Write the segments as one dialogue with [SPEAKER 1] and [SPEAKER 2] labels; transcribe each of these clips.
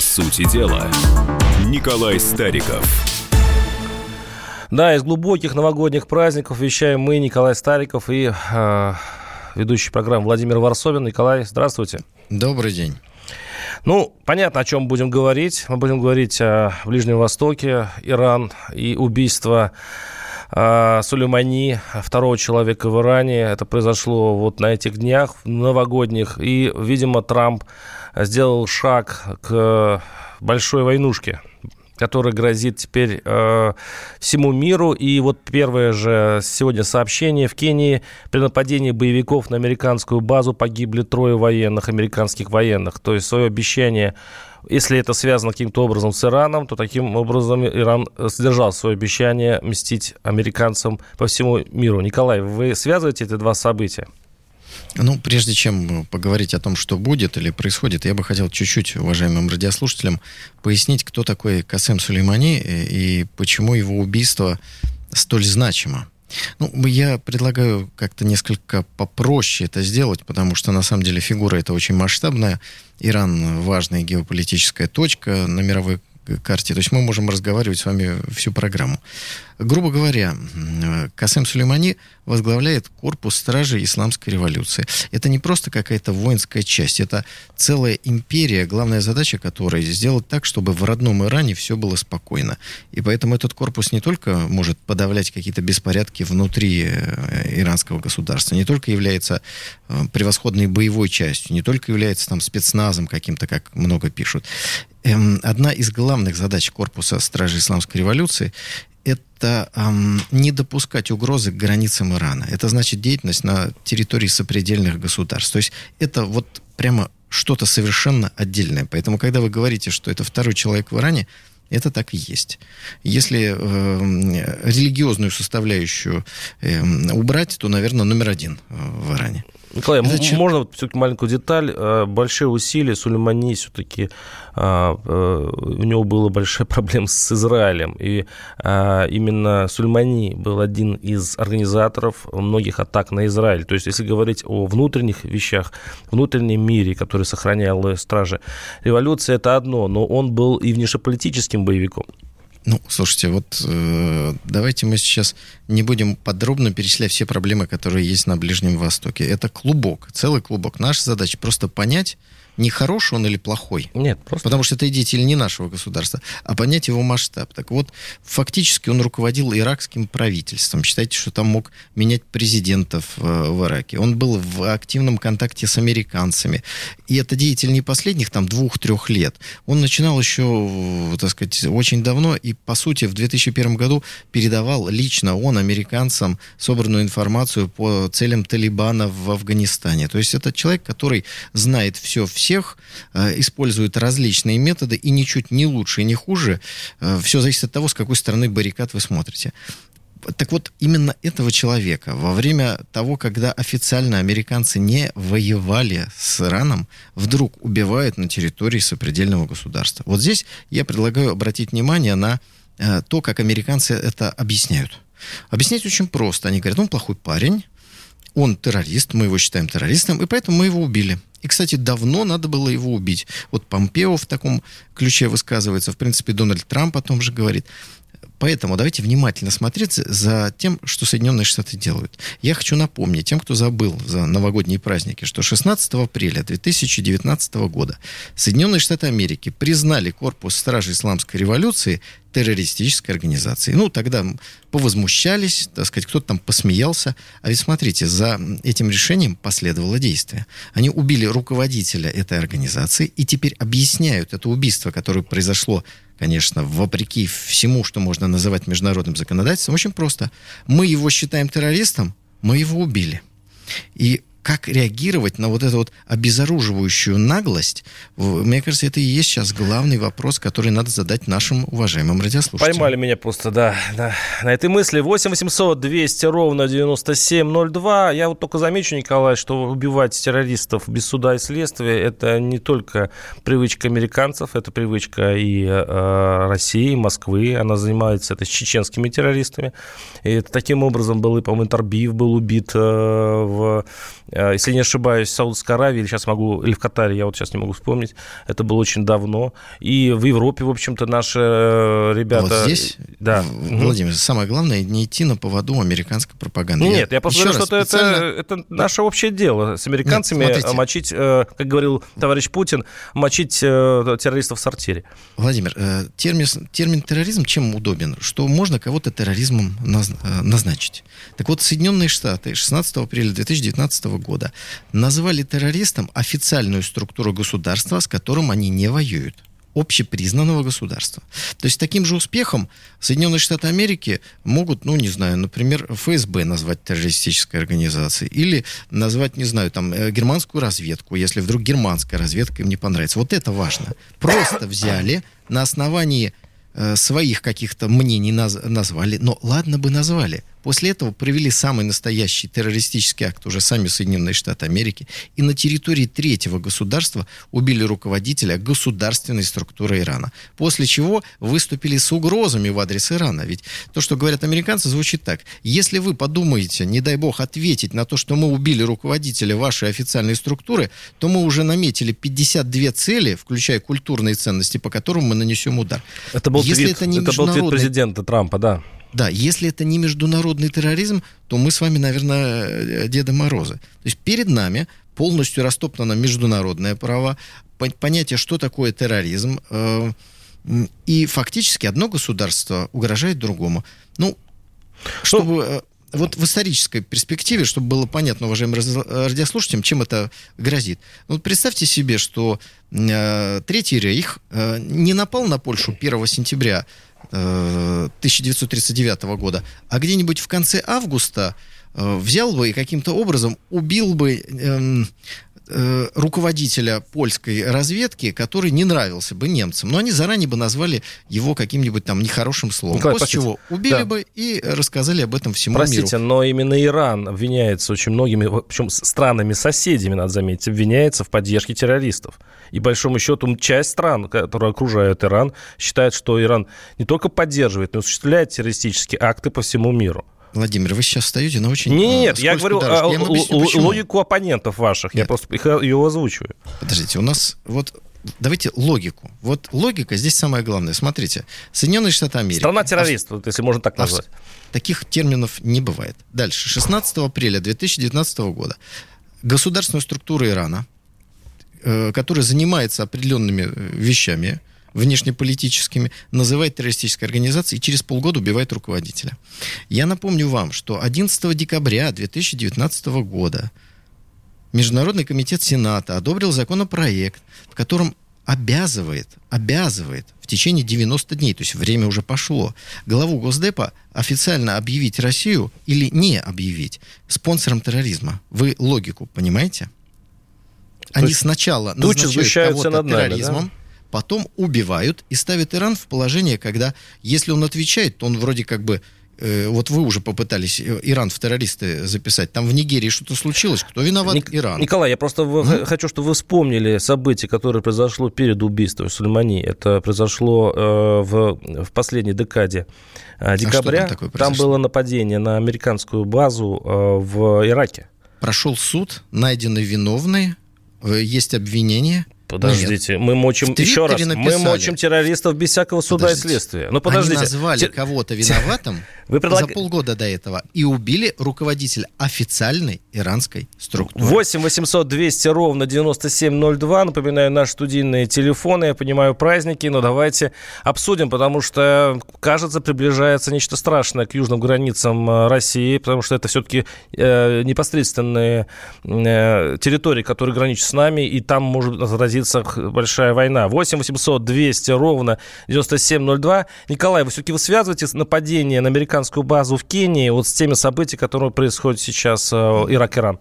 [SPEAKER 1] сути дела, Николай Стариков.
[SPEAKER 2] Да, из глубоких новогодних праздников вещаем мы, Николай Стариков и э, ведущий программы Владимир Варсовин. Николай, здравствуйте.
[SPEAKER 3] Добрый день.
[SPEAKER 2] Ну, понятно, о чем будем говорить. Мы будем говорить о Ближнем Востоке, Иран и убийство э, Сулеймани, второго человека в Иране. Это произошло вот на этих днях новогодних. И, видимо, Трамп сделал шаг к большой войнушке который грозит теперь э, всему миру. И вот первое же сегодня сообщение. В Кении при нападении боевиков на американскую базу погибли трое военных, американских военных. То есть свое обещание если это связано каким-то образом с Ираном, то таким образом Иран сдержал свое обещание мстить американцам по всему миру. Николай, вы связываете эти два события?
[SPEAKER 3] Ну, прежде чем поговорить о том, что будет или происходит, я бы хотел чуть-чуть уважаемым радиослушателям пояснить, кто такой Касем Сулеймани и почему его убийство столь значимо. Ну, я предлагаю как-то несколько попроще это сделать, потому что на самом деле фигура эта очень масштабная. Иран важная геополитическая точка на мировой карте. То есть мы можем разговаривать с вами всю программу. Грубо говоря, Касем Сулеймани возглавляет корпус стражей исламской революции. Это не просто какая-то воинская часть, это целая империя, главная задача которой сделать так, чтобы в родном Иране все было спокойно. И поэтому этот корпус не только может подавлять какие-то беспорядки внутри э, иранского государства, не только является э, превосходной боевой частью, не только является там спецназом каким-то, как много пишут. Эм, одна из главных задач корпуса стражей исламской революции это эм, не допускать угрозы к границам Ирана. Это значит деятельность на территории сопредельных государств. То есть это вот прямо что-то совершенно отдельное. Поэтому, когда вы говорите, что это второй человек в Иране, это так и есть. Если э, религиозную составляющую э, убрать, то, наверное, номер один э, в Иране.
[SPEAKER 2] Николай, это можно вот все-таки маленькую деталь? Э, большие усилия Сулеймани все-таки, а, э, у него было большая проблема с Израилем. И а, именно Сулеймани был один из организаторов многих атак на Израиль. То есть, если говорить о внутренних вещах, внутреннем мире, который сохранял стражи революции, это одно, но он был и внешнеполитическим боевиком.
[SPEAKER 3] Ну, слушайте, вот э, давайте мы сейчас не будем подробно перечислять все проблемы, которые есть на Ближнем Востоке. Это клубок, целый клубок. Наша задача просто понять, не хороший он или плохой.
[SPEAKER 2] Нет, просто...
[SPEAKER 3] Потому что это деятель не нашего государства, а понять его масштаб. Так вот, фактически он руководил иракским правительством. Считайте, что там мог менять президентов э, в Ираке. Он был в активном контакте с американцами. И это деятель не последних там двух-трех лет. Он начинал еще, так сказать, очень давно и, по сути, в 2001 году передавал лично он американцам собранную информацию по целям Талибана в Афганистане. То есть это человек, который знает все, все всех, э, используют различные методы, и ничуть не лучше и не хуже. Э, все зависит от того, с какой стороны баррикад вы смотрите. Так вот, именно этого человека во время того, когда официально американцы не воевали с Ираном, вдруг убивают на территории сопредельного государства. Вот здесь я предлагаю обратить внимание на э, то, как американцы это объясняют. Объяснять очень просто. Они говорят, он плохой парень, он террорист, мы его считаем террористом, и поэтому мы его убили. И, кстати, давно надо было его убить. Вот Помпео в таком ключе высказывается. В принципе, Дональд Трамп о том же говорит. Поэтому давайте внимательно смотреть за тем, что Соединенные Штаты делают. Я хочу напомнить тем, кто забыл за новогодние праздники, что 16 апреля 2019 года Соединенные Штаты Америки признали корпус стражей исламской революции террористической организацией. Ну, тогда повозмущались, так сказать, кто-то там посмеялся. А ведь смотрите, за этим решением последовало действие. Они убили руководителя этой организации и теперь объясняют это убийство, которое произошло конечно, вопреки всему, что можно называть международным законодательством, очень просто. Мы его считаем террористом, мы его убили. И как реагировать на вот эту вот обезоруживающую наглость, мне кажется, это и есть сейчас главный вопрос, который надо задать нашим уважаемым радиослушателям.
[SPEAKER 2] Поймали меня просто, да, да на этой мысли. 8 800 200 ровно 9702. Я вот только замечу, Николай, что убивать террористов без суда и следствия, это не только привычка американцев, это привычка и э, России, и Москвы. Она занимается это с чеченскими террористами. И это таким образом был, по-моему, Тарбиев был убит э, в если не ошибаюсь, в Саудовской Аравии, или сейчас могу, или в Катаре, я вот сейчас не могу вспомнить, это было очень давно. И в Европе, в общем-то, наши э, ребята...
[SPEAKER 3] Вот здесь,
[SPEAKER 2] да.
[SPEAKER 3] Владимир, самое главное, не идти на поводу американской пропаганды.
[SPEAKER 2] Нет, я, я просто говорю, что специально... это, это наше общее дело с американцами Нет, мочить, как говорил товарищ Путин, мочить террористов в сортире.
[SPEAKER 3] Владимир, термин, термин терроризм чем удобен? Что можно кого-то терроризмом назначить. Так вот, Соединенные Штаты 16 апреля 2019 года назвали террористом официальную структуру государства, с которым они не воюют общепризнанного государства. То есть таким же успехом Соединенные Штаты Америки могут, ну, не знаю, например, ФСБ назвать террористической организацией или назвать, не знаю, там, э, германскую разведку, если вдруг германская разведка им не понравится. Вот это важно. Просто взяли на основании э, своих каких-то мнений наз- назвали, но ладно бы назвали. После этого провели самый настоящий террористический акт уже сами Соединенные Штаты Америки и на территории третьего государства убили руководителя государственной структуры Ирана. После чего выступили с угрозами в адрес Ирана. Ведь то, что говорят американцы, звучит так. Если вы подумаете, не дай бог, ответить на то, что мы убили руководителя вашей официальной структуры, то мы уже наметили 52 цели, включая культурные ценности, по которым мы нанесем удар.
[SPEAKER 2] Это был, Если твит, это, не это международный... был твит президента Трампа, да.
[SPEAKER 3] Да, если это не международный терроризм, то мы с вами, наверное, э, Деда Мороза. То есть перед нами полностью растоптано международное право, понятие, что такое терроризм, э, и фактически одно государство угрожает другому. Ну, чтобы... Э, вот в исторической перспективе, чтобы было понятно, уважаемым радиослушателям, чем это грозит. Ну, вот представьте себе, что э, Третий рейх э, не напал на Польшу 1 сентября 1939 э, года, а где-нибудь в конце августа э, взял бы и каким-то образом убил бы эм, э, руководителя польской разведки, который не нравился бы немцам. Но они заранее бы назвали его каким-нибудь там нехорошим словом. Николай, После простите. чего убили да. бы и рассказали об этом всему
[SPEAKER 2] простите,
[SPEAKER 3] миру.
[SPEAKER 2] Простите, но именно Иран обвиняется очень многими, причем странами-соседями, надо заметить, обвиняется в поддержке террористов. И, большому счету, часть стран, которые окружают Иран, считает, что Иран не только поддерживает, но и осуществляет террористические акты по всему миру.
[SPEAKER 3] Владимир, вы сейчас встаете на очень...
[SPEAKER 2] Нет, я говорю я объясню, логику оппонентов ваших, Нет. я просто их, ее озвучиваю.
[SPEAKER 3] Подождите, у нас вот давайте логику. Вот логика здесь самое главное. Смотрите, Соединенные Штаты Америки...
[SPEAKER 2] Страна террористов, а, если можно так назвать.
[SPEAKER 3] Таких терминов не бывает. Дальше. 16 апреля 2019 года государственная структура Ирана, э, которая занимается определенными э, вещами, внешнеполитическими, называет террористической организацией и через полгода убивает руководителя. Я напомню вам, что 11 декабря 2019 года Международный комитет Сената одобрил законопроект, в котором обязывает, обязывает в течение 90 дней, то есть время уже пошло, главу Госдепа официально объявить Россию или не объявить спонсором терроризма. Вы логику понимаете? Они сначала назначают кого-то над нами, терроризмом, да? Потом убивают и ставят Иран в положение, когда, если он отвечает, то он вроде как бы э, вот вы уже попытались э, Иран в террористы записать. Там в Нигерии что-то случилось. Кто виноват? Ник- Иран.
[SPEAKER 2] Николай, я просто mm-hmm. хочу, чтобы вы вспомнили событие, которое произошло перед убийством Сульмани. Это произошло э, в, в последней декаде э, декабря. А там, там было нападение на американскую базу э, в Ираке.
[SPEAKER 3] Прошел суд, найдены виновные, э, есть обвинения.
[SPEAKER 2] Подождите, Нет. мы мочим еще раз, написали. мы мочим террористов без всякого суда подождите. и следствия.
[SPEAKER 3] Ну подождите. Они назвали Тер... кого-то виноватым Вы предлаг... за полгода до этого и убили руководителя официальной иранской структуры.
[SPEAKER 2] 8 800 200 ровно 9702. Напоминаю, наши студийные телефоны. Я понимаю праздники, но давайте обсудим, потому что, кажется, приближается нечто страшное к южным границам э, России, потому что это все-таки э, непосредственные э, территории, которые граничат с нами, и там может разразиться границах большая война. 8 800 200 ровно 9702. Николай, вы все-таки вы связываете нападение на американскую базу в Кении вот с теми событиями, которые происходят сейчас э, Ирак-Иран?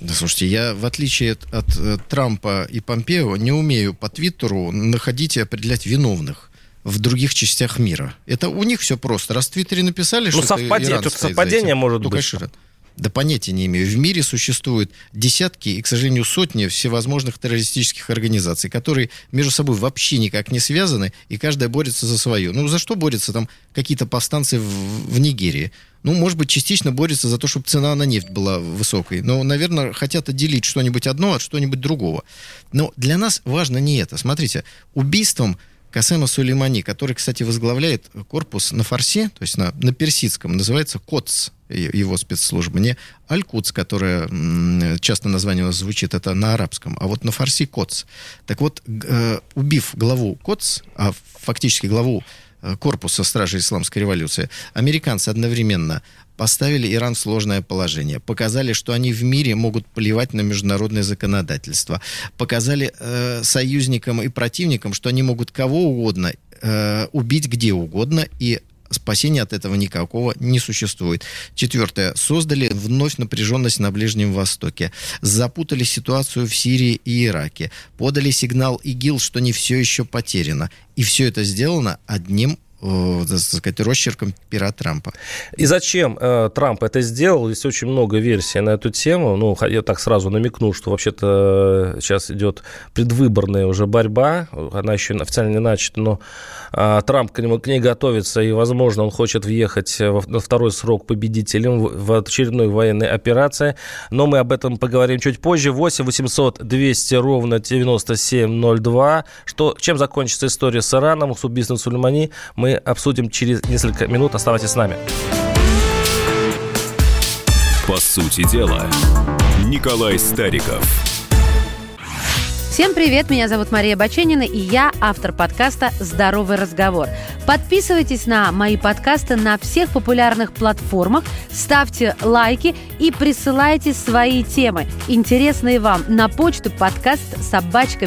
[SPEAKER 3] Да, слушайте, я, в отличие от, от э, Трампа и Помпео, не умею по Твиттеру находить и определять виновных в других частях мира. Это у них все просто. Раз в Твиттере написали, ну, что
[SPEAKER 2] совпадение, это совпадение может
[SPEAKER 3] то,
[SPEAKER 2] быть.
[SPEAKER 3] Конечно, Да понятия не имею. В мире существуют десятки и, к сожалению, сотни всевозможных террористических организаций, которые между собой вообще никак не связаны, и каждая борется за свое. Ну, за что борются там какие-то повстанцы в, в Нигерии? Ну, может быть, частично борются за то, чтобы цена на нефть была высокой. Но, наверное, хотят отделить что-нибудь одно от что-нибудь другого. Но для нас важно не это. Смотрите, убийством Касема Сулеймани, который, кстати, возглавляет корпус на фарсе, то есть на, на персидском, называется КОЦ, его спецслужба, не Аль-Куц, которое часто название у нас звучит, это на арабском, а вот на фарси КОЦ. Так вот, э, убив главу КОЦ, а фактически главу э, корпуса Стражи Исламской революции, американцы одновременно поставили Иран в сложное положение, показали, что они в мире могут плевать на международное законодательство, показали э, союзникам и противникам, что они могут кого угодно э, убить где угодно, и спасения от этого никакого не существует. Четвертое. Создали вновь напряженность на Ближнем Востоке. Запутали ситуацию в Сирии и Ираке. Подали сигнал ИГИЛ, что не все еще потеряно. И все это сделано одним так сказать, росчерком пера Трампа.
[SPEAKER 2] И зачем э, Трамп это сделал? Есть очень много версий на эту тему. Ну, я так сразу намекну, что вообще-то э, сейчас идет предвыборная уже борьба. Она еще официально не начата, но э, Трамп к, нему, к ней готовится, и, возможно, он хочет въехать на второй срок победителем в, в очередной военной операции. Но мы об этом поговорим чуть позже. 8 800 200 ровно 9702. Что, чем закончится история с Ираном, с убийством Сулеймани, мы мы обсудим через несколько минут. Оставайтесь с нами.
[SPEAKER 1] По сути дела, Николай Стариков.
[SPEAKER 4] Всем привет, меня зовут Мария Баченина, и я автор подкаста «Здоровый разговор». Подписывайтесь на мои подкасты на всех популярных платформах, ставьте лайки и присылайте свои темы, интересные вам, на почту подкаст собачка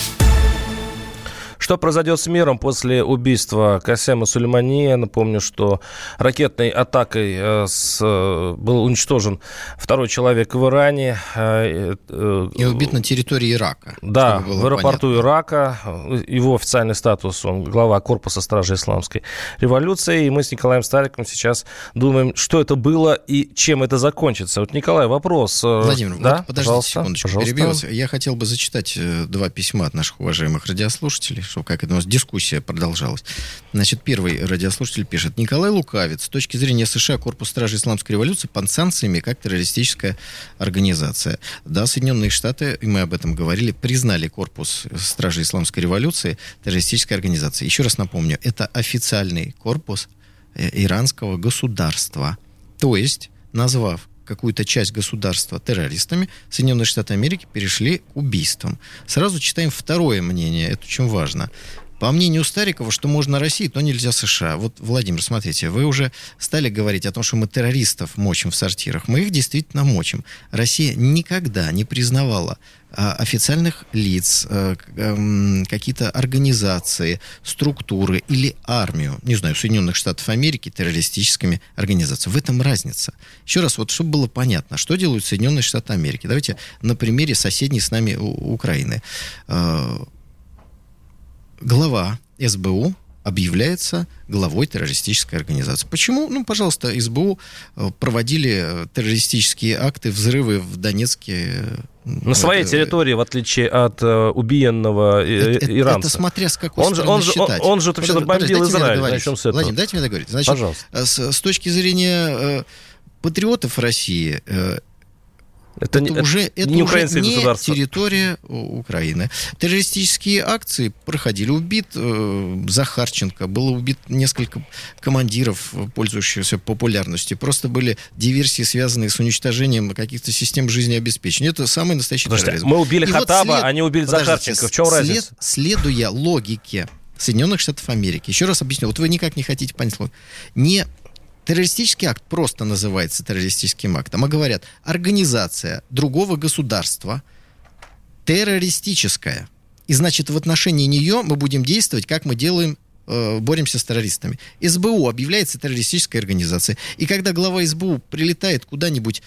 [SPEAKER 2] Что произойдет с миром после убийства Касема Сулеймани? Я напомню, что ракетной атакой э, с, э, был уничтожен второй человек в Иране.
[SPEAKER 3] Э, И убит на территории Ирака.
[SPEAKER 2] Да, в аэропорту понятно. Ирака. Его официальный статус, он глава корпуса стражи исламской революции. И мы с Николаем Стариком сейчас думаем, что это было и чем это закончится. Вот, Николай, вопрос.
[SPEAKER 3] Владимир, да? вот подождите пожалуйста, секундочку, пожалуйста. перебью Я хотел бы зачитать два письма от наших уважаемых радиослушателей, что как это у нас дискуссия продолжалась. Значит, первый радиослушатель пишет. Николай Лукавец. С точки зрения США, Корпус Стражи Исламской революции под санкциями как террористическая организация. Да, Соединенные Штаты, и мы об этом говорили, признали Корпус Стражи Исламской революции террористической организацией. Еще раз напомню, это официальный корпус э, иранского государства. То есть, назвав какую-то часть государства террористами, Соединенные Штаты Америки перешли к убийствам. Сразу читаем второе мнение, это очень важно. По мнению Старикова, что можно России, то нельзя США. Вот, Владимир, смотрите, вы уже стали говорить о том, что мы террористов мочим в сортирах. Мы их действительно мочим. Россия никогда не признавала а, официальных лиц, а, какие-то организации, структуры или армию, не знаю, Соединенных Штатов Америки террористическими организациями. В этом разница. Еще раз, вот чтобы было понятно, что делают Соединенные Штаты Америки. Давайте на примере соседней с нами Украины а, глава СБУ объявляется главой террористической организации. Почему? Ну, пожалуйста, СБУ э, проводили э, террористические акты, взрывы в Донецке.
[SPEAKER 2] Э, На своей это, территории, в отличие от э, убиенного это, иранца.
[SPEAKER 3] Это смотря с какой
[SPEAKER 2] он же, он, же, он, он же вообще бомбил Израиль. Начнем с этого.
[SPEAKER 3] Владимир, дайте мне договорить. Значит, Пожалуйста. С, с точки зрения э, патриотов России, э, это, это, не, уже, это не, уже не территория Украины. Террористические акции проходили. Убит э, Захарченко, было убит несколько командиров, пользующихся популярностью. Просто были диверсии, связанные с уничтожением каких-то систем жизнеобеспечения. Это самый настоящий Подожди, терроризм.
[SPEAKER 2] Мы убили И Хатаба, вот след... они убили Захарченко. В чем след... разница?
[SPEAKER 3] Следуя логике Соединенных Штатов Америки, еще раз объясню, вот вы никак не хотите понять слово, не террористический акт просто называется террористическим актом, а говорят организация другого государства террористическая. И значит, в отношении нее мы будем действовать, как мы делаем э, боремся с террористами. СБУ объявляется террористической организацией. И когда глава СБУ прилетает куда-нибудь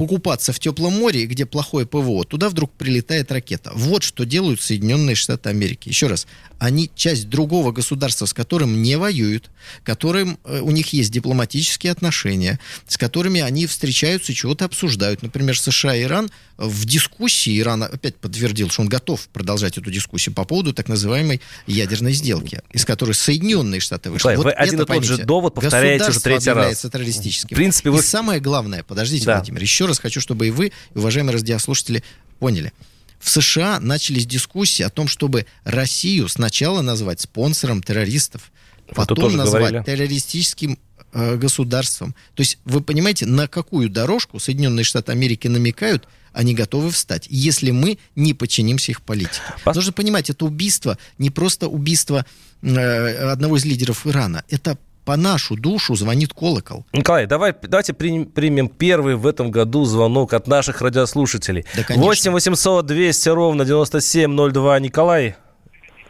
[SPEAKER 3] покупаться в теплом море, где плохое ПВО, туда вдруг прилетает ракета. Вот что делают Соединенные Штаты Америки. Еще раз, они часть другого государства, с которым не воюют, которым э, у них есть дипломатические отношения, с которыми они встречаются и чего-то обсуждают. Например, США и Иран в дискуссии, Иран опять подтвердил, что он готов продолжать эту дискуссию по поводу так называемой ядерной сделки, из которой Соединенные Штаты вышли.
[SPEAKER 2] Николай, вот вы один и тот же довод повторяете уже третий раз.
[SPEAKER 3] террористическим. В принципе, вы... И самое главное, подождите, да. Владимир, еще раз хочу, чтобы и вы, уважаемые радиослушатели поняли – в США начались дискуссии о том, чтобы Россию сначала назвать спонсором террористов, потом назвать говорили. террористическим э, государством. То есть вы понимаете, на какую дорожку Соединенные Штаты Америки намекают, они готовы встать, если мы не подчинимся их политике. Пос... Нужно понимать, это убийство не просто убийство э, одного из лидеров Ирана, это по нашу душу звонит колокол.
[SPEAKER 2] Николай, давай, давайте примем, примем первый в этом году звонок от наших радиослушателей. Да, конечно. 8 800 200 ровно 9702. Николай,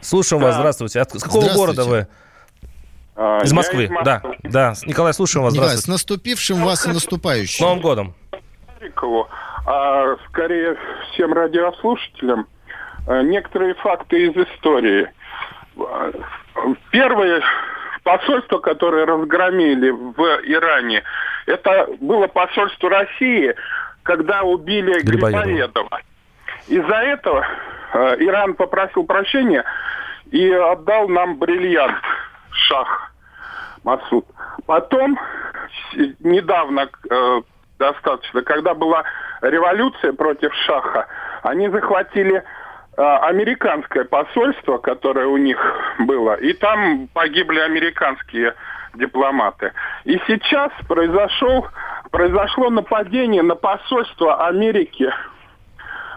[SPEAKER 2] слушаем да. вас, здравствуйте. От с какого города вы? А, из Москвы, из да, да. Николай, слушаем вас,
[SPEAKER 3] Николай, с наступившим вас и наступающим. С
[SPEAKER 2] Новым годом.
[SPEAKER 5] А, скорее всем радиослушателям а, некоторые факты из истории. А, первое, посольство, которое разгромили в Иране, это было посольство России, когда убили Грибоедова. Из-за этого э, Иран попросил прощения и отдал нам бриллиант Шах Масуд. Потом, недавно э, достаточно, когда была революция против Шаха, они захватили американское посольство, которое у них было, и там погибли американские дипломаты. И сейчас произошел, произошло нападение на посольство Америки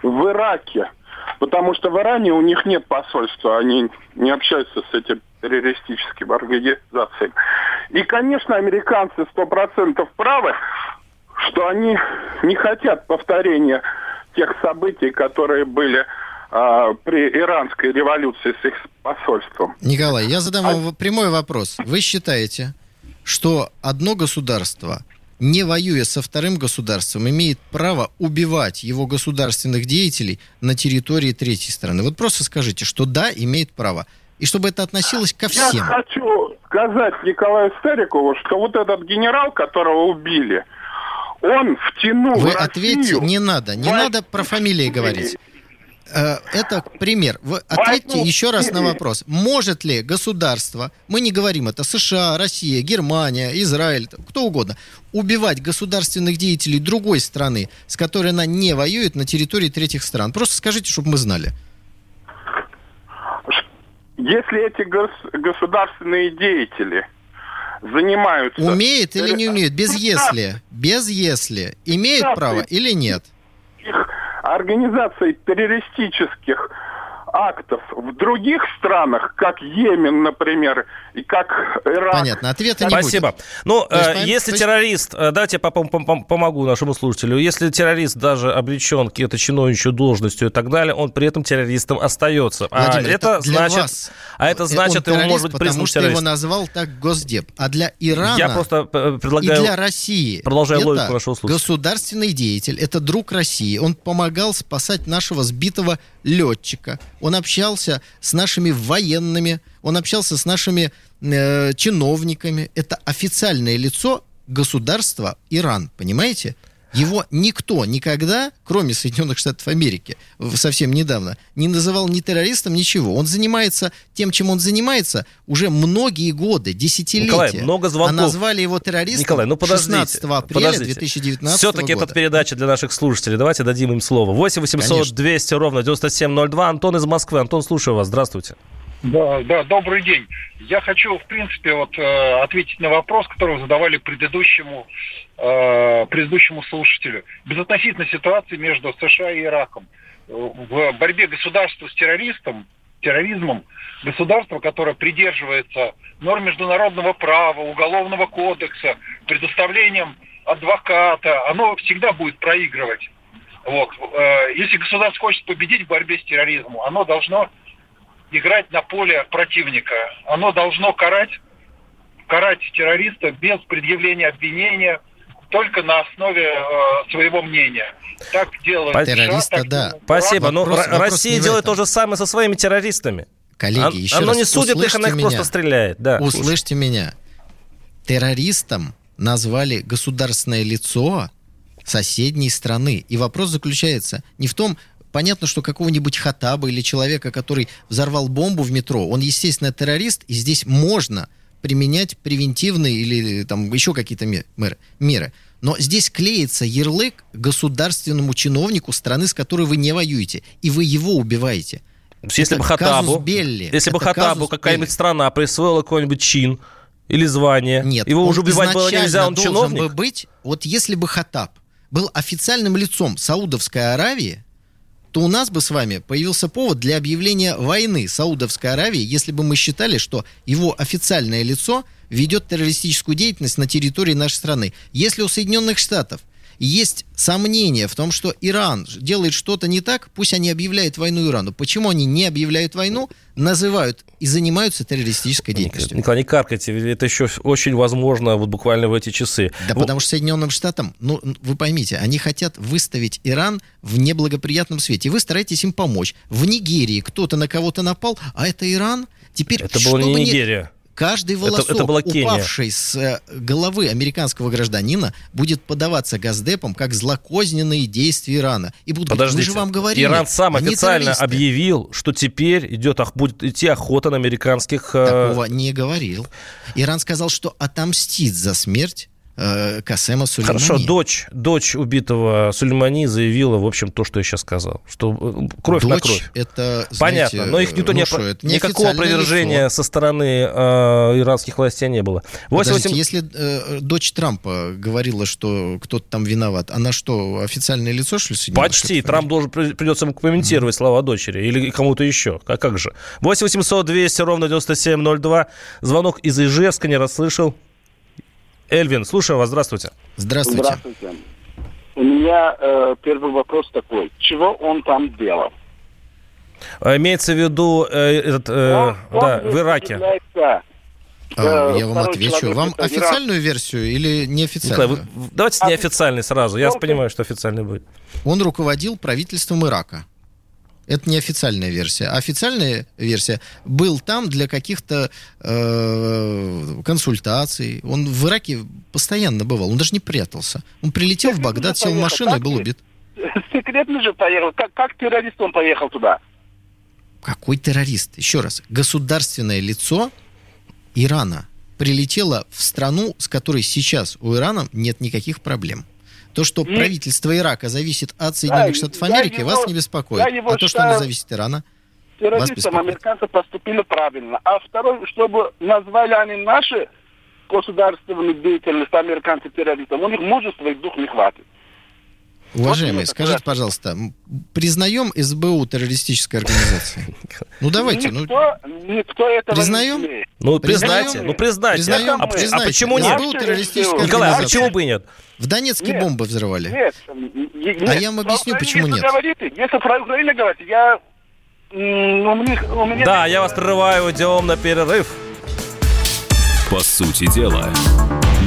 [SPEAKER 5] в Ираке, потому что в Иране у них нет посольства, они не общаются с этим террористическим организацией. И, конечно, американцы сто процентов правы, что они не хотят повторения тех событий, которые были а, при иранской революции с их посольством.
[SPEAKER 3] Николай, я задам вам а... прямой вопрос. Вы считаете, что одно государство, не воюя со вторым государством, имеет право убивать его государственных деятелей на территории третьей страны? Вот просто скажите, что да, имеет право. И чтобы это относилось ко всем. Я
[SPEAKER 5] хочу сказать Николаю Старикову, что вот этот генерал, которого убили, он втянул
[SPEAKER 3] Вы Россию... ответьте, не надо, не надо про фамилии говорить. Э, это пример. Вы ответьте еще раз на вопрос. Может ли государство, мы не говорим это США, Россия, Германия, Израиль, кто угодно, убивать государственных деятелей другой страны, с которой она не воюет на территории третьих стран? Просто скажите, чтобы мы знали.
[SPEAKER 5] Если эти гос- государственные деятели занимаются...
[SPEAKER 3] Умеет или не умеет? Без если. Без если. Имеет право или нет?
[SPEAKER 5] Их организацией террористических актов в других странах, как Йемен, например, и как Ирак.
[SPEAKER 3] Понятно, ответа не
[SPEAKER 2] Спасибо.
[SPEAKER 3] будет.
[SPEAKER 2] Ну, э, если есть... террорист, э, давайте я пом- пом- помогу нашему слушателю, если террорист даже облечен какой-то чиновничью должностью и так далее, он при этом террористом остается.
[SPEAKER 3] А Владимир, а это, это значит,
[SPEAKER 2] вас. а это значит, он, может быть признан
[SPEAKER 3] потому что его назвал так Госдеп. А для Ирана
[SPEAKER 2] я просто э, предлагаю,
[SPEAKER 3] и для России
[SPEAKER 2] продолжая это логику нашего слушателя.
[SPEAKER 3] государственный деятель, это друг России. Он помогал спасать нашего сбитого летчика. Он общался с нашими военными, он общался с нашими э, чиновниками. Это официальное лицо государства Иран, понимаете? Его никто никогда, кроме Соединенных Штатов Америки, совсем недавно, не называл ни террористом, ничего. Он занимается тем, чем он занимается уже многие годы, десятилетия.
[SPEAKER 2] Николай, много звонков.
[SPEAKER 3] А назвали его террористом
[SPEAKER 2] Николай, ну подождите,
[SPEAKER 3] 16 апреля подождите. 2019
[SPEAKER 2] Все-таки
[SPEAKER 3] года.
[SPEAKER 2] это передача для наших слушателей. Давайте дадим им слово. 8 800 Конечно. 200 ровно 9702. Антон из Москвы. Антон, слушаю вас. Здравствуйте.
[SPEAKER 6] Да, да, добрый день. Я хочу, в принципе, вот э, ответить на вопрос, который задавали предыдущему, э, предыдущему слушателю. Безотносительно ситуации между США и Ираком. В борьбе государства с террористом, терроризмом, государство, которое придерживается норм международного права, уголовного кодекса, предоставлением адвоката, оно всегда будет проигрывать. Вот. Э, если государство хочет победить в борьбе с терроризмом, оно должно играть на поле противника. Оно должно карать, карать террориста без предъявления обвинения, только на основе э, своего мнения. Так делают
[SPEAKER 3] Террориста,
[SPEAKER 6] США,
[SPEAKER 3] да.
[SPEAKER 6] так
[SPEAKER 2] Спасибо. Но
[SPEAKER 3] Вопрос-
[SPEAKER 2] Р-
[SPEAKER 3] вопрос
[SPEAKER 2] Россия делает то же самое со своими террористами.
[SPEAKER 3] Коллеги,
[SPEAKER 2] Он-
[SPEAKER 3] еще
[SPEAKER 2] оно
[SPEAKER 3] раз,
[SPEAKER 2] не судит их, она их
[SPEAKER 3] услышьте
[SPEAKER 2] просто
[SPEAKER 3] меня.
[SPEAKER 2] стреляет. Да.
[SPEAKER 3] Услышьте меня. Террористом назвали государственное лицо соседней страны. И вопрос заключается не в том, понятно, что какого-нибудь хатаба или человека, который взорвал бомбу в метро, он, естественно, террорист, и здесь можно применять превентивные или там еще какие-то ме- меры. меры. Но здесь клеится ярлык государственному чиновнику страны, с которой вы не воюете, и вы его убиваете.
[SPEAKER 2] Если
[SPEAKER 3] Это
[SPEAKER 2] бы Хатабу,
[SPEAKER 3] белли.
[SPEAKER 2] если бы Хатабу какая-нибудь страна присвоила какой-нибудь чин или звание,
[SPEAKER 3] Нет,
[SPEAKER 2] его уже убивать было нельзя, он
[SPEAKER 3] должен
[SPEAKER 2] чиновник.
[SPEAKER 3] бы быть, вот если бы Хатаб был официальным лицом Саудовской Аравии, то у нас бы с вами появился повод для объявления войны Саудовской Аравии, если бы мы считали, что его официальное лицо ведет террористическую деятельность на территории нашей страны. Если у Соединенных Штатов есть сомнения в том, что Иран делает что-то не так, пусть они объявляют войну Ирану. Почему они не объявляют войну, называют и занимаются террористической деятельностью?
[SPEAKER 2] Николай, не каркайте, это еще очень возможно вот буквально в эти часы.
[SPEAKER 3] Да потому что Соединенным Штатам, ну, вы поймите, они хотят выставить Иран в неблагоприятном свете. И вы стараетесь им помочь. В Нигерии кто-то на кого-то напал, а это Иран. Теперь,
[SPEAKER 2] Это была не Нигерия.
[SPEAKER 3] Каждый волосок,
[SPEAKER 2] это была Кения.
[SPEAKER 3] упавший с э, головы американского гражданина, будет подаваться Газдепом как злокозненные действия Ирана. И будут говорить,
[SPEAKER 2] Подождите,
[SPEAKER 3] мы же вам говорили.
[SPEAKER 2] Иран сам официально
[SPEAKER 3] террористы».
[SPEAKER 2] объявил, что теперь идет, будет идти охота на американских... э,
[SPEAKER 3] Такого не говорил. Иран сказал, что отомстит за смерть Касема Сулеймани.
[SPEAKER 2] Хорошо, дочь, дочь убитого Сулеймани заявила, в общем, то, что я сейчас сказал, что э, кровь на
[SPEAKER 3] Дочь
[SPEAKER 2] кровь.
[SPEAKER 3] это,
[SPEAKER 2] Понятно,
[SPEAKER 3] знаете,
[SPEAKER 2] но их никто
[SPEAKER 3] ну
[SPEAKER 2] не,
[SPEAKER 3] что, это
[SPEAKER 2] никакого опровержения
[SPEAKER 3] лицо.
[SPEAKER 2] со стороны э, иранских властей не было. 8
[SPEAKER 3] Подождите, если э, дочь Трампа говорила, что кто-то там виноват, она что, официальное лицо, что ли,
[SPEAKER 2] Почти. Трамп должен при- придется ему комментировать слова дочери или кому-то еще. А как же? 8 800 200 ровно 9702. Звонок из Ижевска не расслышал. Эльвин, слушаю вас. Здравствуйте.
[SPEAKER 3] Здравствуйте.
[SPEAKER 7] Здравствуйте. У меня э, первый вопрос такой. Чего он там делал?
[SPEAKER 2] А, Имеется в виду э, этот, э,
[SPEAKER 7] Он- он
[SPEAKER 2] да,
[SPEAKER 7] ведь
[SPEAKER 2] в Ираке.
[SPEAKER 7] является,
[SPEAKER 3] А,
[SPEAKER 7] э,
[SPEAKER 3] я вам отвечу.
[SPEAKER 7] человек,
[SPEAKER 3] Вам официальную версию или
[SPEAKER 2] Николай,
[SPEAKER 3] неофициальную?
[SPEAKER 2] вы- давайте
[SPEAKER 7] А-
[SPEAKER 2] неофициальный сразу. Я
[SPEAKER 7] Он-
[SPEAKER 2] понимаю, что официальный будет.
[SPEAKER 3] Он руководил правительством Ирака. Это неофициальная версия. А Официальная версия был там для каких-то э, консультаций. Он в Ираке постоянно бывал. Он даже не прятался. Он прилетел в Багдад, сел в машину и был убит.
[SPEAKER 7] Секретно же поехал. Как, как террорист он поехал туда?
[SPEAKER 3] Какой террорист? Еще раз. Государственное лицо Ирана прилетело в страну, с которой сейчас у Ирана нет никаких проблем. То, что
[SPEAKER 7] И-
[SPEAKER 3] правительство Ирака зависит от Соединенных
[SPEAKER 7] Да,
[SPEAKER 3] Штатов Америки,
[SPEAKER 7] его-
[SPEAKER 3] вас не беспокоит. А то, что оно зависит от Ирана,
[SPEAKER 7] Террористам
[SPEAKER 3] беспокоит?
[SPEAKER 7] американцы поступили правильно. А второй, чтобы назвали они наши государственную деятельность американцы террористам, у них мужества и дух не хватит.
[SPEAKER 3] Уважаемые,
[SPEAKER 7] Вот
[SPEAKER 3] скажите,
[SPEAKER 7] это
[SPEAKER 3] пожалуйста, признаем СБУ террористической организацией? Ну давайте, ну
[SPEAKER 7] никто, никто этого
[SPEAKER 3] признаем?
[SPEAKER 7] не.
[SPEAKER 2] Ну, признайте. Ну, признайте.
[SPEAKER 3] признаем,
[SPEAKER 2] а,
[SPEAKER 7] признайте.
[SPEAKER 2] а почему нет?
[SPEAKER 3] СБУ террористическая
[SPEAKER 2] Николай, а
[SPEAKER 3] организация.
[SPEAKER 2] почему бы и нет?
[SPEAKER 3] В Донецке
[SPEAKER 7] Нет.
[SPEAKER 3] бомбы взрывали.
[SPEAKER 7] Нет, нет.
[SPEAKER 3] А я вам объясню, почему нет.
[SPEAKER 7] Говорите, если про Украину говорите, я... У меня, у меня
[SPEAKER 2] Да, я вас прерываю, идем на перерыв.
[SPEAKER 1] По сути дела,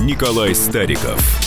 [SPEAKER 1] Николай Стариков.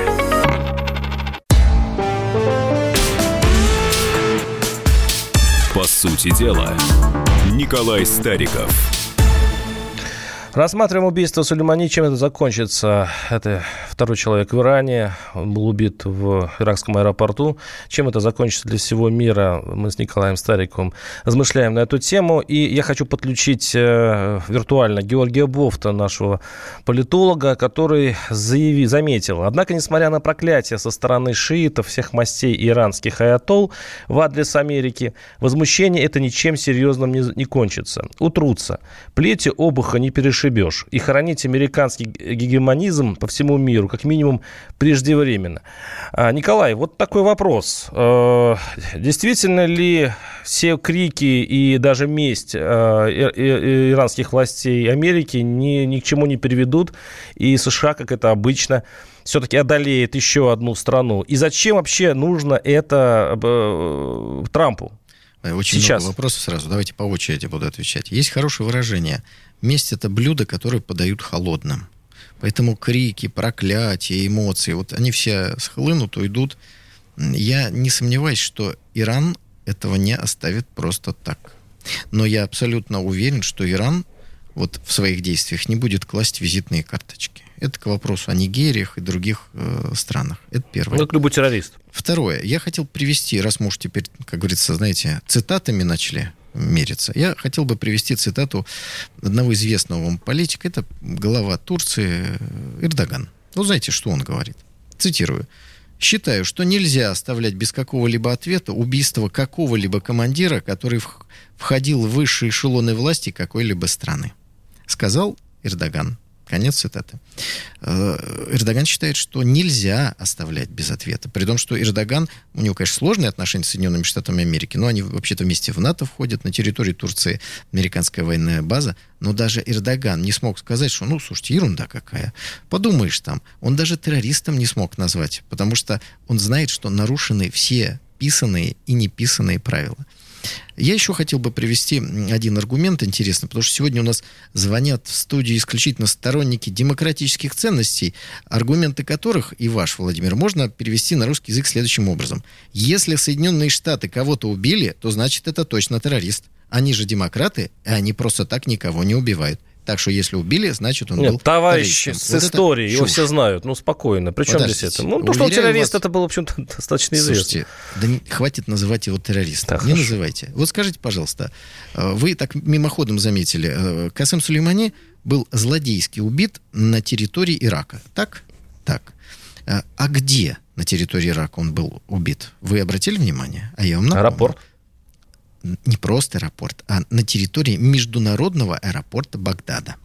[SPEAKER 1] Сути дела, Николай Стариков.
[SPEAKER 2] Рассматриваем убийство Сулеймани. Чем это закончится? Это второй человек в Иране. Был убит в иракском аэропорту. Чем это закончится для всего мира? Мы с Николаем Стариковым размышляем на эту тему. И я хочу подключить э, виртуально Георгия Бофта, нашего политолога, который заяви, заметил. Однако, несмотря на проклятие со стороны шиитов всех мастей иранских аятол в адрес Америки, возмущение это ничем серьезным не, не кончится. Утрутся. Плети обуха не перешибешь. И хоронить американский гегемонизм по всему миру, как минимум, преждевременно. А, Николай, вот такой вопрос. Э, действительно ли все крики и даже месть э, иранских властей Америки ни, ни к чему не приведут, и США, как это обычно, все-таки одолеет еще одну страну? И зачем вообще нужно это э, Трампу?
[SPEAKER 3] Очень Сейчас. много вопросов сразу. Давайте по очереди буду отвечать. Есть хорошее выражение. Месть – это блюдо, которое подают холодным. Поэтому крики, проклятия, эмоции, вот они все схлынут, уйдут. Я не сомневаюсь, что Иран этого не оставит просто так. Но я абсолютно уверен, что Иран вот в своих действиях не будет класть визитные карточки. Это к вопросу о Нигериях и других э, странах. Это первое.
[SPEAKER 2] Ну, как любой террорист.
[SPEAKER 3] Второе. Я хотел привести, раз мы уж теперь, как говорится, знаете, цитатами начали мериться. Я хотел бы привести цитату одного известного вам политика. Это глава Турции Эрдоган. Ну, знаете, что он говорит? Цитирую. Считаю, что нельзя оставлять без какого-либо ответа убийство какого-либо командира, который входил в высшие эшелоны власти какой-либо страны. Сказал Эрдоган. Конец цитаты. Э, Эрдоган считает, что нельзя оставлять без ответа. При том, что Эрдоган, у него, конечно, сложные отношения с Соединенными Штатами Америки, но они вообще-то вместе в НАТО входят, на территории Турции американская военная база, но даже Эрдоган не смог сказать, что, ну, слушайте, ерунда какая. Подумаешь там. Он даже террористом не смог назвать, потому что он знает, что нарушены все писанные и неписанные правила. Я еще хотел бы привести один аргумент интересный, потому что сегодня у нас звонят в студию исключительно сторонники демократических ценностей, аргументы которых, и ваш, Владимир, можно перевести на русский язык следующим образом. Если Соединенные Штаты кого-то убили, то значит это точно террорист. Они же демократы, и они просто так никого не убивают. Так что если убили, значит он
[SPEAKER 2] Нет,
[SPEAKER 3] был
[SPEAKER 2] товарищ с вот историей, его все знают. Ну, спокойно. Причем Подождите, здесь это? Ну, потому что он террорист, вас... это было, в общем-то, достаточно известно. Слушайте,
[SPEAKER 3] да не, хватит называть его террористом. Да, не хорошо. называйте. Вот скажите, пожалуйста, э, вы так мимоходом заметили, э, Касым Сулеймани был злодейски убит на территории Ирака. Так? Так. Э, а где на территории Ирака он был убит? Вы обратили внимание? А я вам напомню.
[SPEAKER 2] Аэропорт
[SPEAKER 3] не просто аэропорт, а на территории международного аэропорта Багдада.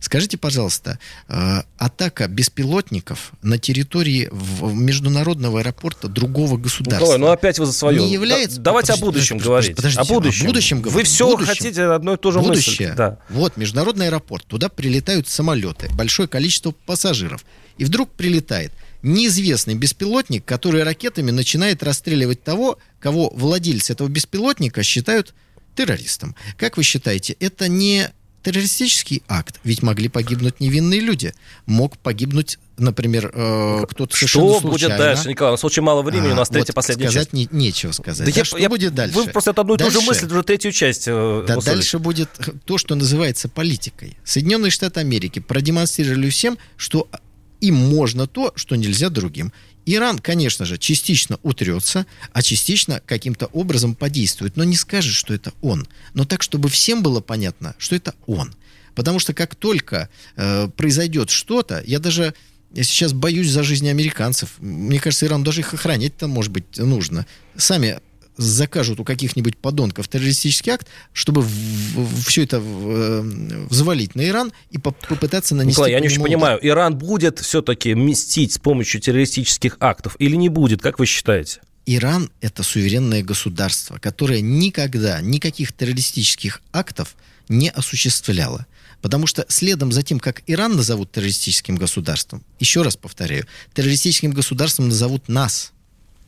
[SPEAKER 3] Скажите, пожалуйста, э, атака беспилотников на территории международного аэропорта другого государства. Николай,
[SPEAKER 2] ну опять вы за свое. Не является... Да, давайте подождите, о будущем подождите, говорить.
[SPEAKER 3] Подождите, о будущем. О будущем.
[SPEAKER 2] Вы все будущем. хотите одно и то же
[SPEAKER 3] Будущее.
[SPEAKER 2] мысль.
[SPEAKER 3] Да. Вот международный аэропорт. Туда прилетают самолеты, большое количество пассажиров. И вдруг прилетает неизвестный беспилотник, который ракетами начинает расстреливать того, кого владельцы этого беспилотника считают террористом. Как вы считаете, это не террористический акт? Ведь могли погибнуть невинные люди. Мог погибнуть, например, э, кто-то
[SPEAKER 2] Что будет дальше, Николай? У нас очень мало времени, а, у нас третья вот последняя
[SPEAKER 3] сказать
[SPEAKER 2] часть.
[SPEAKER 3] Не, нечего сказать. Да, да
[SPEAKER 2] я,
[SPEAKER 3] что
[SPEAKER 2] я,
[SPEAKER 3] будет дальше?
[SPEAKER 2] Вы просто одну и ту же мысль, уже третью часть э,
[SPEAKER 3] Да дальше будет то, что называется политикой. Соединенные Штаты Америки продемонстрировали всем, что им можно то, что нельзя другим. Иран, конечно же, частично утрется, а частично каким-то образом подействует, но не скажет, что это он. Но так, чтобы всем было понятно, что это он. Потому что как только э, произойдет что-то, я даже я сейчас боюсь за жизни американцев. Мне кажется, Иран даже их охранять там, может быть, нужно. Сами закажут у каких-нибудь подонков террористический акт, чтобы в, в, все это в, э, взвалить на Иран и по попытаться нанести...
[SPEAKER 2] Николай, я не очень удар. понимаю, Иран будет все-таки мстить с помощью террористических актов или не будет, как вы считаете?
[SPEAKER 3] Иран – это суверенное государство, которое никогда никаких террористических актов не осуществляло. Потому что следом за тем, как Иран назовут террористическим государством, еще раз повторяю, террористическим государством назовут нас.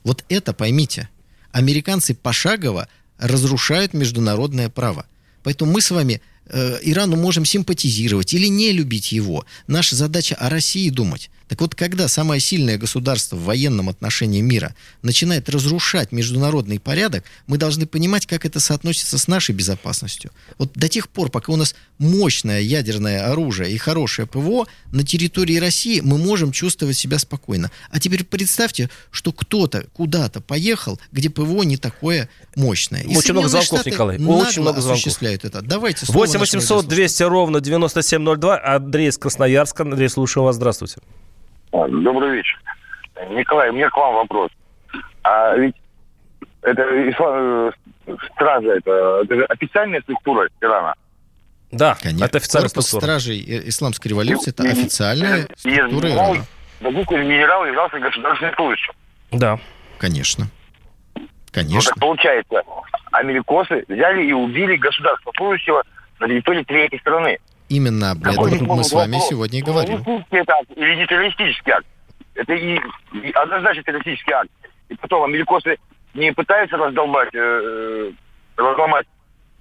[SPEAKER 3] Вот это поймите – американцы пошагово разрушают международное право. Поэтому мы с вами Ирану можем симпатизировать или не любить его. Наша задача о России думать. Так вот, когда самое сильное государство в военном отношении мира начинает разрушать международный порядок, мы должны понимать, как это соотносится с нашей безопасностью. Вот до тех пор, пока у нас мощное ядерное оружие и хорошее ПВО, на территории России мы можем чувствовать себя спокойно. А теперь представьте, что кто-то куда-то поехал, где ПВО не такое мощное.
[SPEAKER 2] И очень много звонков, Штаты Николай. Очень много звонков.
[SPEAKER 3] осуществляют это. Давайте
[SPEAKER 2] 8 800 200 ровно 9702. Андрей из Красноярска. Андрей, слушаю вас. Здравствуйте.
[SPEAKER 8] Добрый вечер. Николай, у меня к вам вопрос. А ведь это ислам, э, стража, это, это же официальная структура Ирана?
[SPEAKER 2] Да,
[SPEAKER 3] Конечно.
[SPEAKER 2] это официальная
[SPEAKER 3] Корпус
[SPEAKER 2] структура.
[SPEAKER 3] стражей э, исламской революции это официальная структура
[SPEAKER 8] генерал-
[SPEAKER 3] Ирана.
[SPEAKER 8] буквы генерал являлся государственным служащим.
[SPEAKER 2] Да.
[SPEAKER 3] Конечно.
[SPEAKER 8] Ну,
[SPEAKER 3] Конечно.
[SPEAKER 8] так получается, америкосы взяли и убили государство служащего на территории третьей страны.
[SPEAKER 3] Именно об
[SPEAKER 8] Какой
[SPEAKER 3] этом мы
[SPEAKER 8] здесь
[SPEAKER 3] с вами
[SPEAKER 8] вопрос?
[SPEAKER 3] сегодня и говорим.
[SPEAKER 8] Террористический это акт или не террористический акт? Это и, и однозначно террористический акт. И потом америкосы не пытаются раздолбать, э, разломать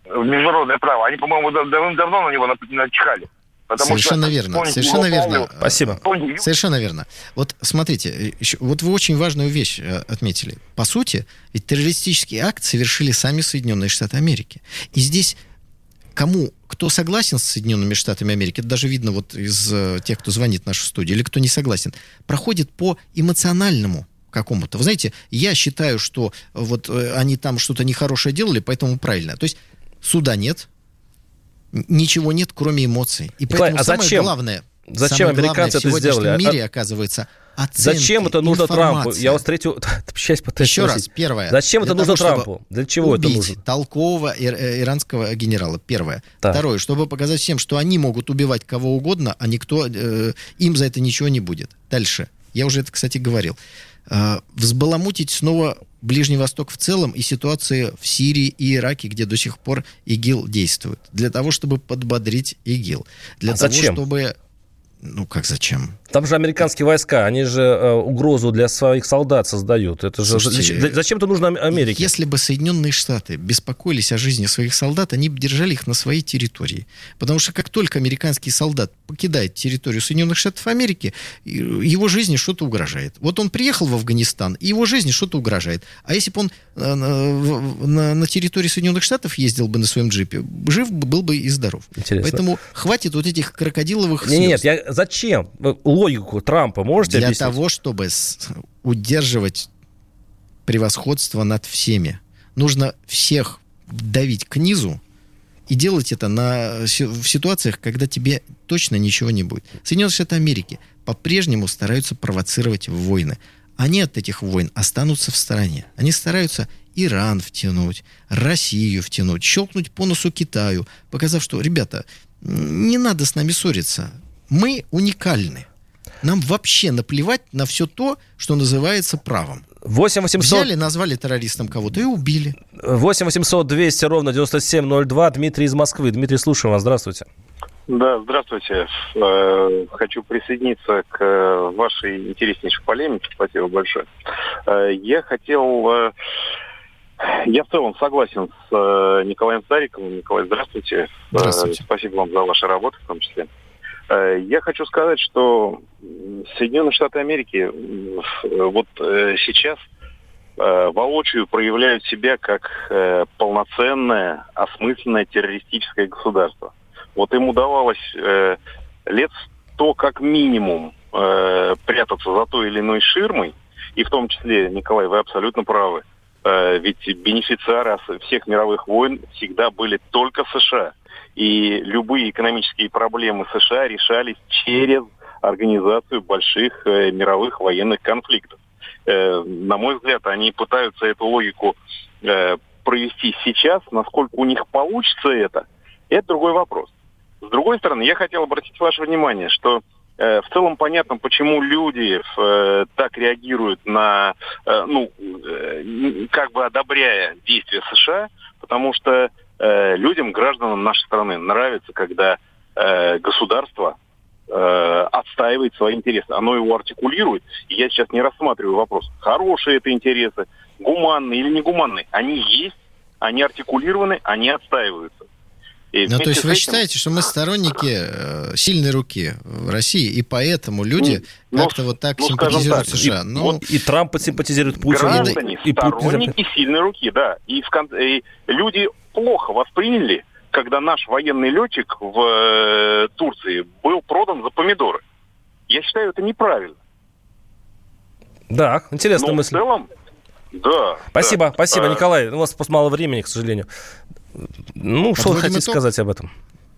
[SPEAKER 8] э, международное право. Они, по-моему, дав- давным-давно на него начихали. Потому
[SPEAKER 3] Совершенно
[SPEAKER 8] что,
[SPEAKER 3] верно, совершенно верно.
[SPEAKER 2] Спасибо.
[SPEAKER 3] Совершенно верно. Вот смотрите, э, еще- вот вы очень важную вещь э, отметили. По сути, ведь террористический акт совершили сами Соединенные Штаты Америки. И здесь кому, кто согласен с Соединенными Штатами Америки, это даже видно вот из э, тех, кто звонит в нашу студию, или кто не согласен, проходит по эмоциональному какому-то. Вы знаете, я считаю, что вот э, они там что-то нехорошее делали, поэтому правильно. То есть суда нет, ничего нет, кроме эмоций. И
[SPEAKER 2] Николай,
[SPEAKER 3] поэтому
[SPEAKER 2] а
[SPEAKER 3] самое
[SPEAKER 2] зачем?
[SPEAKER 3] главное,
[SPEAKER 2] Зачем
[SPEAKER 3] самое
[SPEAKER 2] американцы
[SPEAKER 3] в
[SPEAKER 2] это сделали?
[SPEAKER 3] мире,
[SPEAKER 2] А-
[SPEAKER 3] оказывается, оценки,
[SPEAKER 2] Зачем это нужно Трампу?
[SPEAKER 3] информация.
[SPEAKER 2] Я вас третью пытаюсь
[SPEAKER 3] Еще раз, первое.
[SPEAKER 2] Зачем это нужно
[SPEAKER 3] того,
[SPEAKER 2] Трампу? Для чего это нужно?
[SPEAKER 3] толкового э, иранского генерала. Первое.
[SPEAKER 2] Так.
[SPEAKER 3] Второе, чтобы показать всем, что они могут убивать кого угодно, а никто э, им за это ничего не будет. Дальше. Я уже это, кстати, говорил. Э, взбаламутить снова Ближний Восток в целом и ситуации в Сирии и Ираке, где до сих пор ИГИЛ действует. Для того, чтобы подбодрить ИГИЛ. Для
[SPEAKER 2] А
[SPEAKER 3] того,
[SPEAKER 2] зачем?
[SPEAKER 3] чтобы... Ну, как зачем?
[SPEAKER 2] Там же американские войска, они же э, угрозу для своих солдат создают. Это же
[SPEAKER 3] Слушайте,
[SPEAKER 2] зачем, это нужно Ам- Америке?
[SPEAKER 3] Если бы Соединенные Штаты беспокоились о жизни своих солдат, они бы держали их на своей территории. Потому что как только американский солдат покидает территорию Соединенных Штатов Америки, и- его жизни что-то угрожает. Вот он приехал в Афганистан, и его жизни что-то угрожает. А если бы он э, на, в- на- на территории Соединенных Штатов ездил бы на своем джипе, жив бы, был бы и здоров.
[SPEAKER 2] Интересно.
[SPEAKER 3] Поэтому хватит вот этих крокодиловых
[SPEAKER 2] Не, нет,
[SPEAKER 3] слез.
[SPEAKER 2] я, зачем? Логику Трампа можете
[SPEAKER 3] Для
[SPEAKER 2] объяснить?
[SPEAKER 3] того, чтобы удерживать превосходство над всеми, нужно всех давить к низу и делать это на, в ситуациях, когда тебе точно ничего не будет. Соединенные Штаты Америки по-прежнему стараются провоцировать войны. Они от этих войн останутся в стороне. Они стараются Иран втянуть, Россию втянуть, щелкнуть по носу Китаю, показав, что, ребята, не надо с нами ссориться. Мы уникальны. Нам вообще наплевать на все то, что называется правом.
[SPEAKER 2] 8 800,
[SPEAKER 3] Взяли, назвали террористом кого-то и убили.
[SPEAKER 2] 8 800 200 ровно 9702. Дмитрий из Москвы. Дмитрий, слушаем вас. Здравствуйте.
[SPEAKER 9] Да, здравствуйте. Э, Хочу присоединиться к вашей интереснейшей полемике. Спасибо большое. Э, Я хотел... э, Я в целом согласен с Николаем Стариковым. Николай, здравствуйте.
[SPEAKER 3] Здравствуйте.
[SPEAKER 9] Спасибо вам за вашу работу в том числе. Я хочу сказать, что Соединенные Штаты Америки в- вот э, сейчас э, воочию проявляют себя как э, полноценное, осмысленное террористическое государство. Вот им удавалось э, лет сто как минимум э, прятаться за той или иной ширмой, и в том числе, Николай, вы абсолютно правы, Э, ведь бенефициары всех мировых войн всегда были только США. И любые экономические проблемы США решались через организацию больших э, мировых военных конфликтов. Э, на мой взгляд, они пытаются эту логику э, провести сейчас. Насколько у них получится это, это другой вопрос. С другой стороны, я хотел обратить ваше внимание, что в целом понятно, почему люди э, так реагируют на, э, ну, э, как бы одобряя действия США, потому что людям, гражданам нашей страны нравится, когда государство отстаивает свои интересы. Оно его артикулирует. И я сейчас не рассматриваю вопрос, хорошие это интересы, гуманные или негуманные. Они есть, они артикулированы, они отстаиваются. И
[SPEAKER 3] Ну, то есть вы
[SPEAKER 9] этим-
[SPEAKER 3] считаете, что мы сторонники э, сильной руки в России, и поэтому люди
[SPEAKER 9] Ну,
[SPEAKER 3] как-то вот так
[SPEAKER 9] ну,
[SPEAKER 3] симпатизируют
[SPEAKER 9] так,
[SPEAKER 3] США?
[SPEAKER 9] и
[SPEAKER 3] Ну,
[SPEAKER 9] вот
[SPEAKER 2] И Трамп симпатизирует Путину.
[SPEAKER 9] граждане,
[SPEAKER 2] и Путин-
[SPEAKER 9] сторонники сильной руки, да. И, в кон- и люди плохо восприняли, когда наш военный летчик в э, Турции был продан за помидоры. Я считаю, это неправильно.
[SPEAKER 2] Да, интересная
[SPEAKER 9] Но в
[SPEAKER 2] мысль.
[SPEAKER 9] целом, да.
[SPEAKER 2] Спасибо,
[SPEAKER 9] да.
[SPEAKER 2] спасибо,
[SPEAKER 9] А,
[SPEAKER 2] Николай. У вас просто мало времени, к сожалению. Ну, что вы хотите
[SPEAKER 3] итог?
[SPEAKER 2] сказать об этом?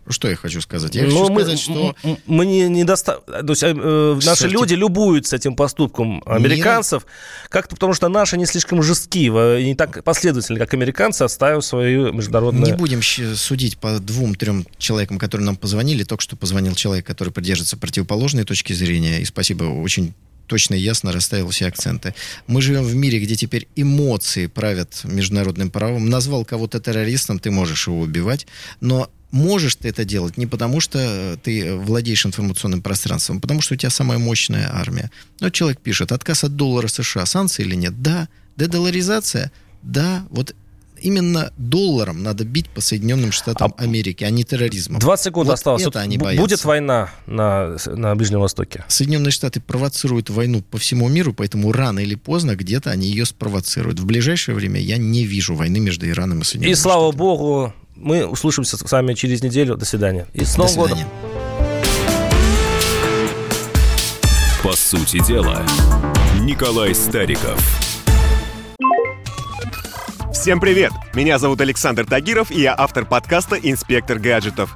[SPEAKER 3] Что я хочу сказать? Я
[SPEAKER 2] Ну,
[SPEAKER 3] хочу
[SPEAKER 2] мы,
[SPEAKER 3] сказать, что...
[SPEAKER 2] мы не, не доста- То есть э, наши
[SPEAKER 3] Кстати,
[SPEAKER 2] люди любуются этим поступком американцев, как-то потому что наши не слишком жестки, в- не так последовательны, как американцы, отстаивают свою международную...
[SPEAKER 3] Не будем судить по двум-трем человекам, которые нам позвонили. Только что позвонил человек, который придерживается противоположной точки зрения. И спасибо, очень точно и ясно расставил все акценты. Мы живем в мире, где теперь эмоции правят международным правом. Назвал кого-то террористом, ты можешь его убивать, но можешь ты это делать не потому, что ты владеешь информационным пространством, а потому что у тебя самая мощная армия. Но человек пишет, отказ от доллара США, санкции или нет? Да. Дедоларизация? Да. Вот именно долларом надо бить по Соединенным Штатам Америки, а не терроризмом.
[SPEAKER 2] 20 секунд
[SPEAKER 3] Вот
[SPEAKER 2] осталось.
[SPEAKER 3] это они боятся.
[SPEAKER 2] будет война на, на Ближнем Востоке?
[SPEAKER 3] Соединенные Штаты провоцируют войну по всему миру, поэтому рано или поздно где-то они ее спровоцируют. В ближайшее время я не вижу войны между Ираном и
[SPEAKER 2] И
[SPEAKER 3] Соединенными
[SPEAKER 2] слава
[SPEAKER 3] Штатами.
[SPEAKER 2] богу, мы услышимся с вами через неделю. До свидания. И с
[SPEAKER 3] До
[SPEAKER 2] Новым годом.
[SPEAKER 1] По сути дела, Николай Стариков.
[SPEAKER 10] Всем привет! Меня зовут Александр Тагиров, и я автор подкаста «Инспектор гаджетов».